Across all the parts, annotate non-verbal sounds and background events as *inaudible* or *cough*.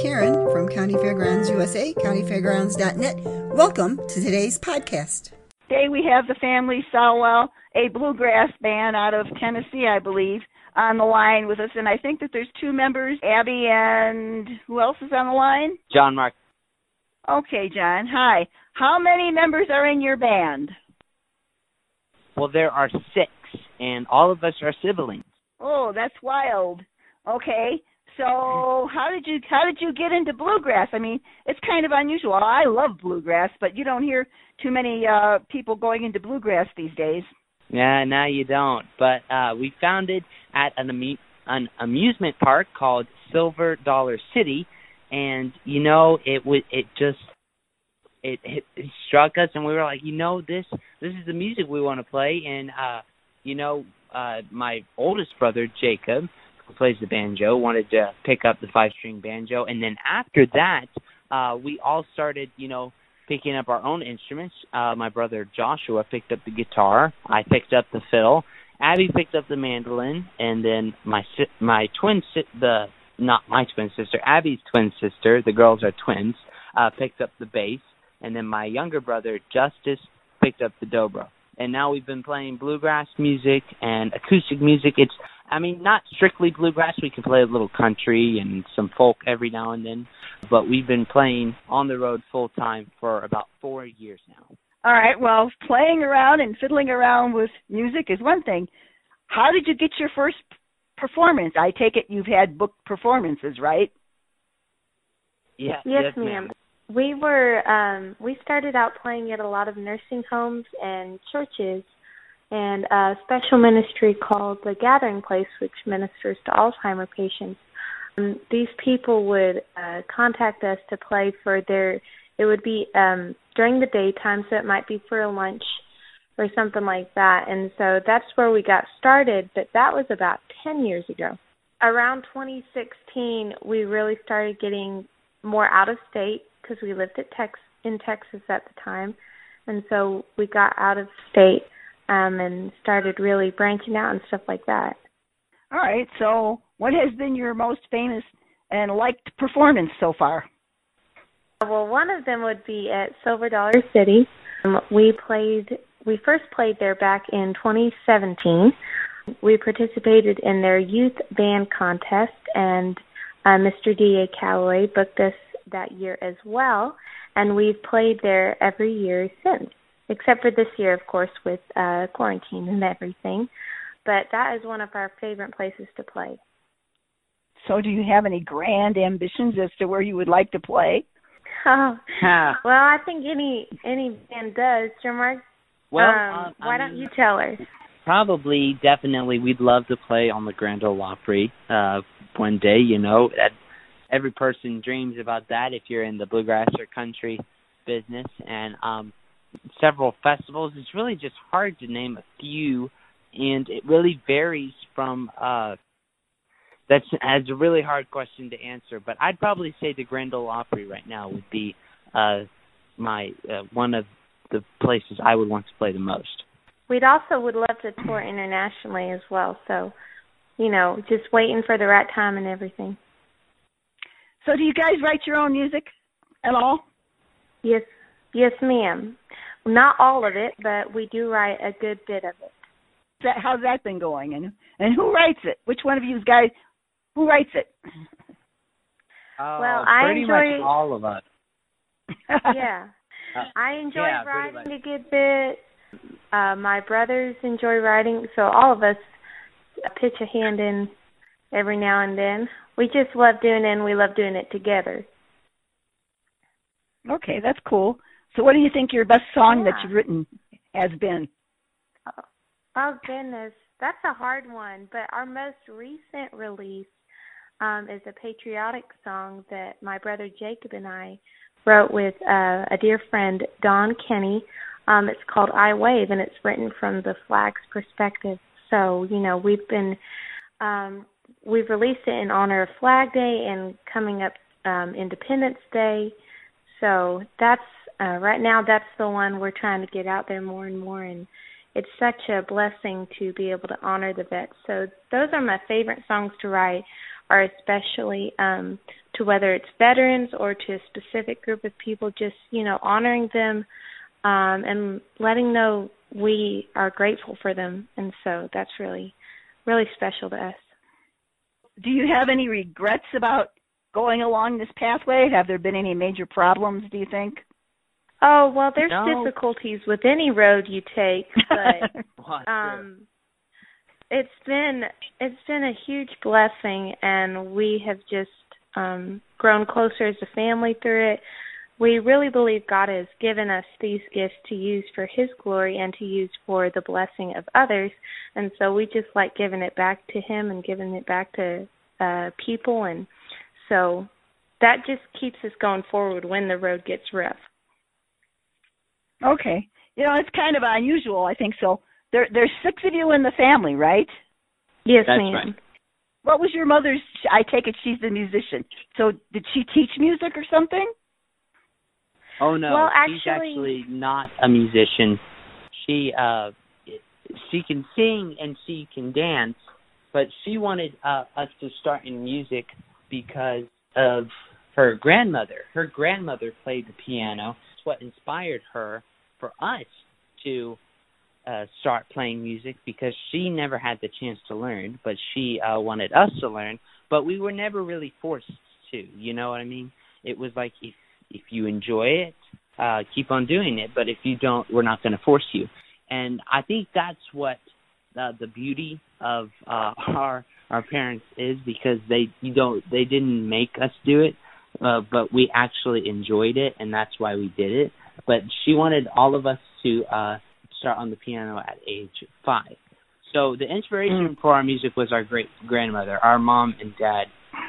Karen from County Fairgrounds USA, countyfairgrounds.net. Welcome to today's podcast. Today we have the family Sowell, a bluegrass band out of Tennessee, I believe, on the line with us. And I think that there's two members, Abby and who else is on the line? John Mark. Okay, John. Hi. How many members are in your band? Well, there are six, and all of us are siblings. Oh, that's wild. Okay. So, how did you how did you get into bluegrass? I mean, it's kind of unusual. I love bluegrass, but you don't hear too many uh people going into bluegrass these days. Yeah, now you don't. But uh we found it at an amu- an amusement park called Silver Dollar City, and you know, it was it just it, it it struck us, and we were like, you know, this this is the music we want to play, and uh, you know, uh my oldest brother Jacob who plays the banjo, wanted to pick up the five string banjo. And then after that, uh, we all started, you know, picking up our own instruments. Uh, my brother Joshua picked up the guitar. I picked up the fiddle. Abby picked up the mandolin, and then my si- my twin si- the not my twin sister, Abby's twin sister. The girls are twins. Uh, picked up the bass, and then my younger brother Justice picked up the dobro. And now we've been playing bluegrass music and acoustic music. It's I mean, not strictly bluegrass. We can play a little country and some folk every now and then, but we've been playing on the road full time for about four years now. All right. Well, playing around and fiddling around with music is one thing. How did you get your first performance? I take it you've had booked performances, right? Yeah. Yes, yes ma'am. We were um we started out playing at a lot of nursing homes and churches and a special ministry called the Gathering Place, which ministers to Alzheimer patients. Um, these people would uh, contact us to play for their. It would be um, during the daytime, so it might be for lunch or something like that. And so that's where we got started. But that was about ten years ago. Around 2016, we really started getting more out of state because we lived at Tex in Texas at the time, and so we got out of state um, and started really branching out and stuff like that. All right. So, what has been your most famous and liked performance so far? Well, one of them would be at Silver Dollar City. Um, we played. We first played there back in 2017. We participated in their youth band contest, and uh, Mr. D. A. Calloway booked us that year as well, and we've played there every year since except for this year, of course, with uh, quarantine and everything. But that is one of our favorite places to play. So, do you have any grand ambitions as to where you would like to play? Oh, well, I think any any band does, Mark. Well, um, uh, why I don't mean, you tell us? Probably, definitely, we'd love to play on the Grand Ole Opry uh, one day. You know, every person dreams about that if you're in the bluegrass or country business, and um several festivals. It's really just hard to name a few, and it really varies from. uh That's that's a really hard question to answer, but I'd probably say the Grand Ole Opry right now would be uh my uh, one of the places I would want to play the most. We'd also would love to tour internationally as well. So, you know, just waiting for the right time and everything. So, do you guys write your own music at all? Yes, yes, ma'am. Not all of it, but we do write a good bit of it. That, how's that been going? And and who writes it? Which one of you guys who writes it? Oh, Well, I pretty enjoy- much all of us. yeah. Uh, I enjoy yeah, pretty writing a good bit. Uh my brothers enjoy writing, so all of us pitch a hand in every now and then. We just love doing it and we love doing it together. Okay, that's cool. So, what do you think your best song that you've written has been? Oh, oh goodness, that's a hard one. But our most recent release um, is a patriotic song that my brother Jacob and I wrote with uh, a dear friend Don Kenny. Um, it's called "I Wave" and it's written from the flag's perspective. So you know we've been um, we've released it in honor of Flag Day and coming up um, Independence Day. So that's uh, right now that's the one we're trying to get out there more and more and it's such a blessing to be able to honor the vets. So those are my favorite songs to write. are especially um, to whether it's veterans or to a specific group of people, just you know honoring them um, and letting know we are grateful for them, and so that's really really special to us. Do you have any regrets about going along this pathway? Have there been any major problems? Do you think? Oh well, there's No. difficulties with any road you take, *laughs* but um it's been it's been a huge blessing and we have just um grown closer as a family through it. We really believe god has given us these gifts to use for his glory and to use for the blessing of others and so we just like giving it back to him and giving it back to uh people and so that just keeps us going forward when the road gets rough okay. You know, it's kind of unusual. I think so. There, there's six of you in the family, right? yes That's ma'am right. What was your mother's? I take it she's the musician. So did she teach music or something? Oh no, Well, she's actually- actually not a musician. She uh she can sing and she can dance, but she wanted uh us to start in music because of her grandmother. Her grandmother played the piano. What inspired her for us to uh start playing music because she never had the chance to learn, but she uh wanted us to learn, but we were never really forced to, you know what I mean? It was like if if you enjoy it, uh, keep on doing it. But if you don't, we're not going to force you. And I think that's what uh, the beauty of uh, *laughs* our our parents is because they you don't they didn't make us do it, uh, but we actually enjoyed it, and that's why we did it. But she wanted all of us to uh, start on the piano at age five. So the inspiration for our music was our great grandmother. Our mom and dad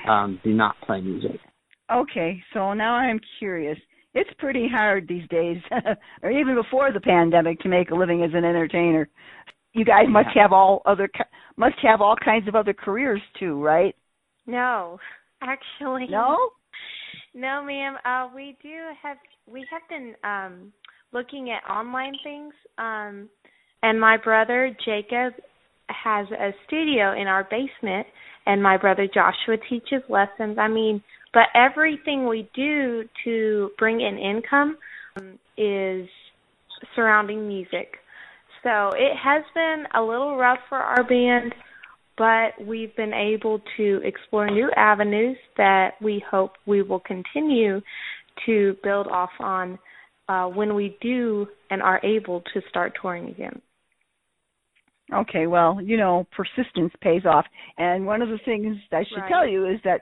um, do not play music. Okay, so now I'm curious. It's pretty hard these days, *laughs* or even before the pandemic, to make a living as an entertainer. You guys must have all other must have all kinds of other careers too, right? no actually No. No, ma'am. Uh, we do have we have been um, looking at online things, um, and my brother Jacob has a studio in our basement, and my brother Joshua teaches lessons. I mean, but everything we do to bring in income um, is surrounding music. So it has been a little rough for our band but we've been able to explore new avenues that we hope we will continue to build off on uh, when we do and are able to start touring again. Okay, well, you know, persistence pays off. And one of the things I should Right. tell you is that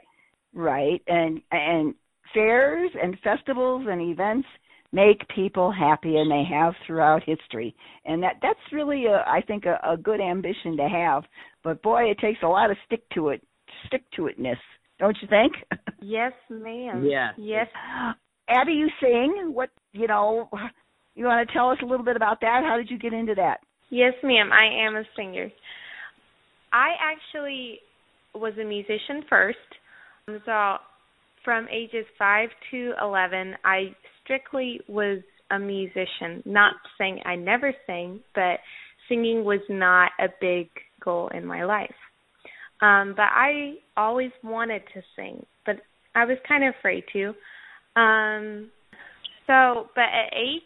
right, and and fairs and festivals and events make people happy and they have throughout history. And that that's really a I think a, a good ambition to have. But boy, it takes a lot of stick to it stick to itness, don't you think? *laughs* Yes, ma'am. Yes. Yes. Abby, you sing. What you know you want to tell us a little bit about that? How did you get into that? Yes, ma'am. I am a singer. I actually was a musician first. So from ages 5 to 11, I strictly was a musician. Not saying I never sang, but singing was not a big goal in my life. Um, but I always wanted to sing, but I was kind of afraid to. Um, so, but at age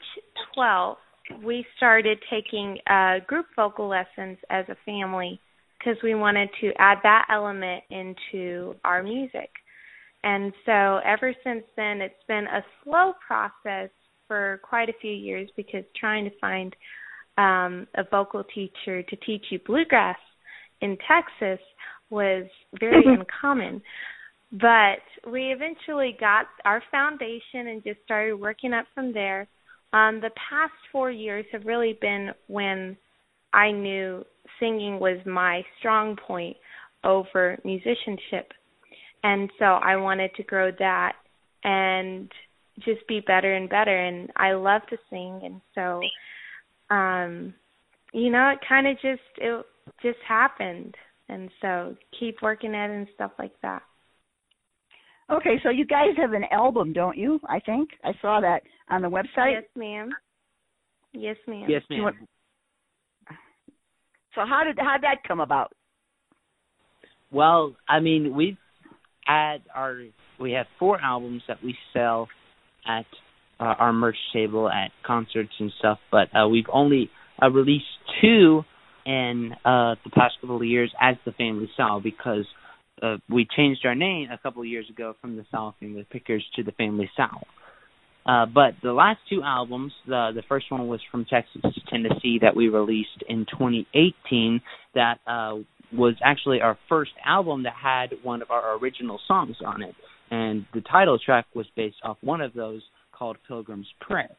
12, we started taking uh, group vocal lessons as a family because we wanted to add that element into our music. And so ever since then, it's been a slow process for quite a few years because trying to find um, a vocal teacher to teach you bluegrass in Texas was very uncommon. But we eventually got our foundation and just started working up from there. Um, the past four years have really been when I knew singing was my strong point over musicianship. And so I wanted to grow that and just be better and better and I love to sing and so um you know it kind of just it just happened and so keep working at it and stuff like that. Okay, so you guys have an album, don't you? I think I saw that on the website. Yes, ma'am. Yes, ma'am. Yes, ma'am. want- So how did how did that come about? Well, I mean, we've had our we have four albums that we sell at uh, our merch table at concerts and stuff, but uh, we've only uh, released two in uh, the past couple of years as the Family Sowell because uh, we changed our name a couple of years ago from the Sowell Family Pickers to the Family Sowell. Uh, but the last two albums, the the first one was from Texas to Tennessee that we released in 2018. That was actually our first album that had one of our original songs on it, and the title track was based off one of those called Pilgrim's Prayer.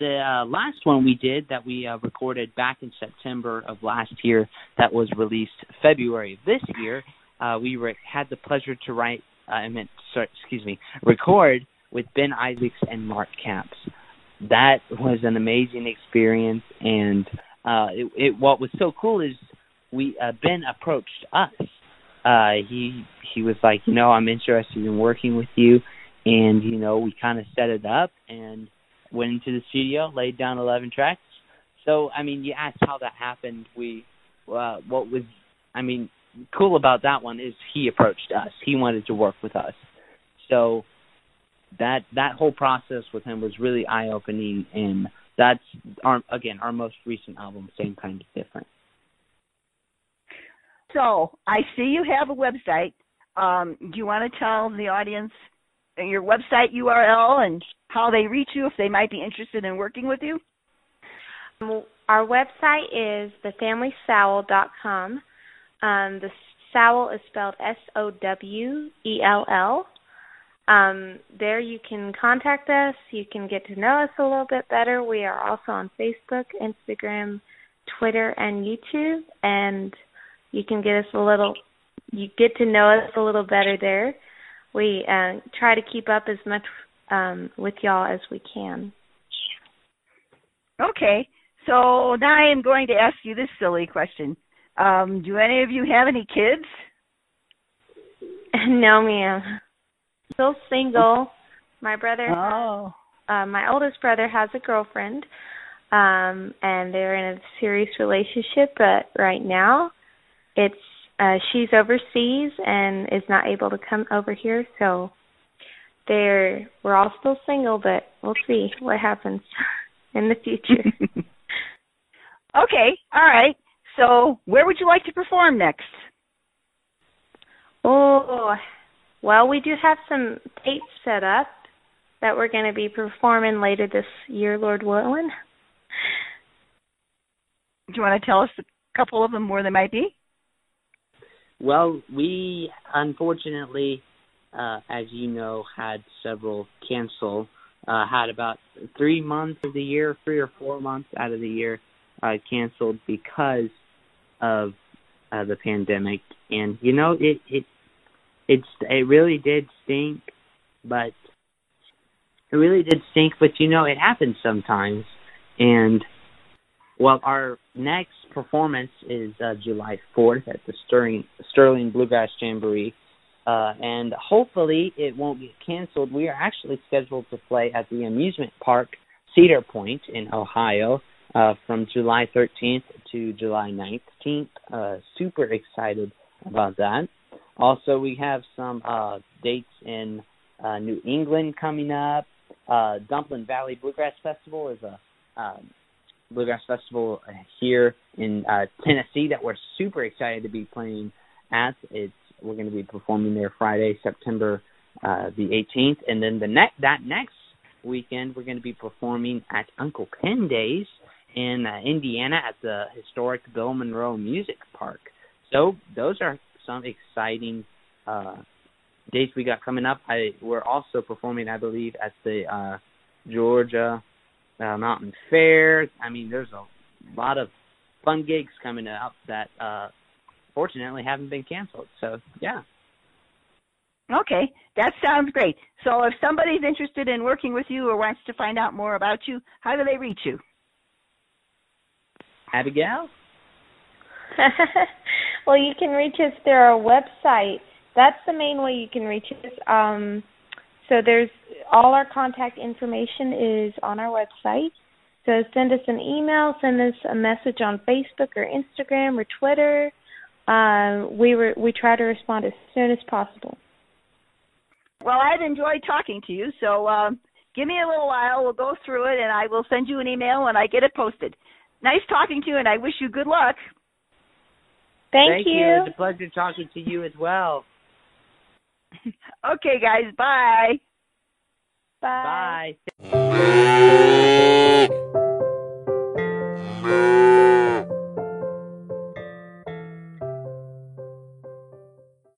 The uh, last one we did that we uh, recorded back in September of last year, that was released February of this year. Uh, we re- had the pleasure to write, uh, I meant, sorry, excuse me, record with Ben Isaacs and Mark Capps. That was an amazing experience, and uh, it, it, what was so cool is we uh, Ben approached us. Uh, he he was like, you know, I'm interested in working with you, and you know, we kind of set it up and went into the studio, laid down 11 tracks. So, I mean, you asked how that happened. We, uh, what was, I mean, cool about that one is he approached us. He wanted to work with us. So that that whole process with him was really eye opening, and that's our again our most recent album, same kind of different. So I see you have a website. Um, do you want to tell the audience your website URL and how they reach you if they might be interested in working with you? Our website is thefamilysowell.com. Um, the Sowell is spelled S O W E L L. Um, there you can contact us. You can get to know us a little bit better. We are also on Facebook, Instagram, Twitter, and YouTube, and you can get us a little. You get to know us a little better there. We uh, try to keep up as much um, with y'all as we can. Okay, so now I am going to ask you this silly question. Um, do any of you have any kids? *laughs* no, ma'am still single. My brother, oh. uh, my oldest brother has a girlfriend, um, and they're in a serious relationship. But right now, it's uh, she's overseas and is not able to come over here. So they're we're all still single, but we'll see what happens *laughs* in the future. *laughs* okay, all right. So where would you like to perform next? Oh, well, we do have some dates set up that we're going to be performing later this year, Lord willing. Do you want to tell us a couple of them where they might be? Well, we unfortunately, uh, as you know, had several cancel. Uh, had about three months of the year, three or four months out of the year, uh, canceled because of uh, the pandemic. And you know, it it it's it really did stink, but it really did stink. But you know, it happens sometimes. And well, our next performance is uh, July 4th at the Sterling Sterling Bluegrass Jamboree. Uh, and hopefully it won't get canceled. We are actually scheduled to play at the amusement park Cedar Point in Ohio uh, from July 13th to July 19th. Uh, super excited about that. Also, we have some uh, dates in uh, New England coming up. Uh, Dumpling Valley Bluegrass Festival is a um, bluegrass festival here in uh, Tennessee that we're super excited to be playing at. It's we're going to be performing there Friday, September uh, the 18th, and then the next that next weekend we're going to be performing at Uncle Pen Days in uh, Indiana at the historic Bill Monroe Music Park. So those are some exciting uh, dates we got coming up. I we're also performing, I believe, at the uh, Georgia uh, Mountain Fair. I mean, there's a lot of fun gigs coming up that uh, fortunately haven't been canceled. So yeah. Okay, that sounds great. So if somebody's interested in working with you or wants to find out more about you, how do they reach you? Abigail? *laughs* well, you can reach us through our website. That's the main way you can reach us. Um, so there's all our contact information is on our website. So send us an email, send us a message on Facebook or Instagram or Twitter. um, we were we try to respond as soon as possible. Well, I've enjoyed talking to you, so um, give me a little while. We'll go through it, and I will send you an email when I get it posted. Nice talking to you, and I wish you good luck. Thank, Thank you. It's a pleasure talking to you as well. *laughs* okay, guys. Bye. Bye. Bye. *laughs*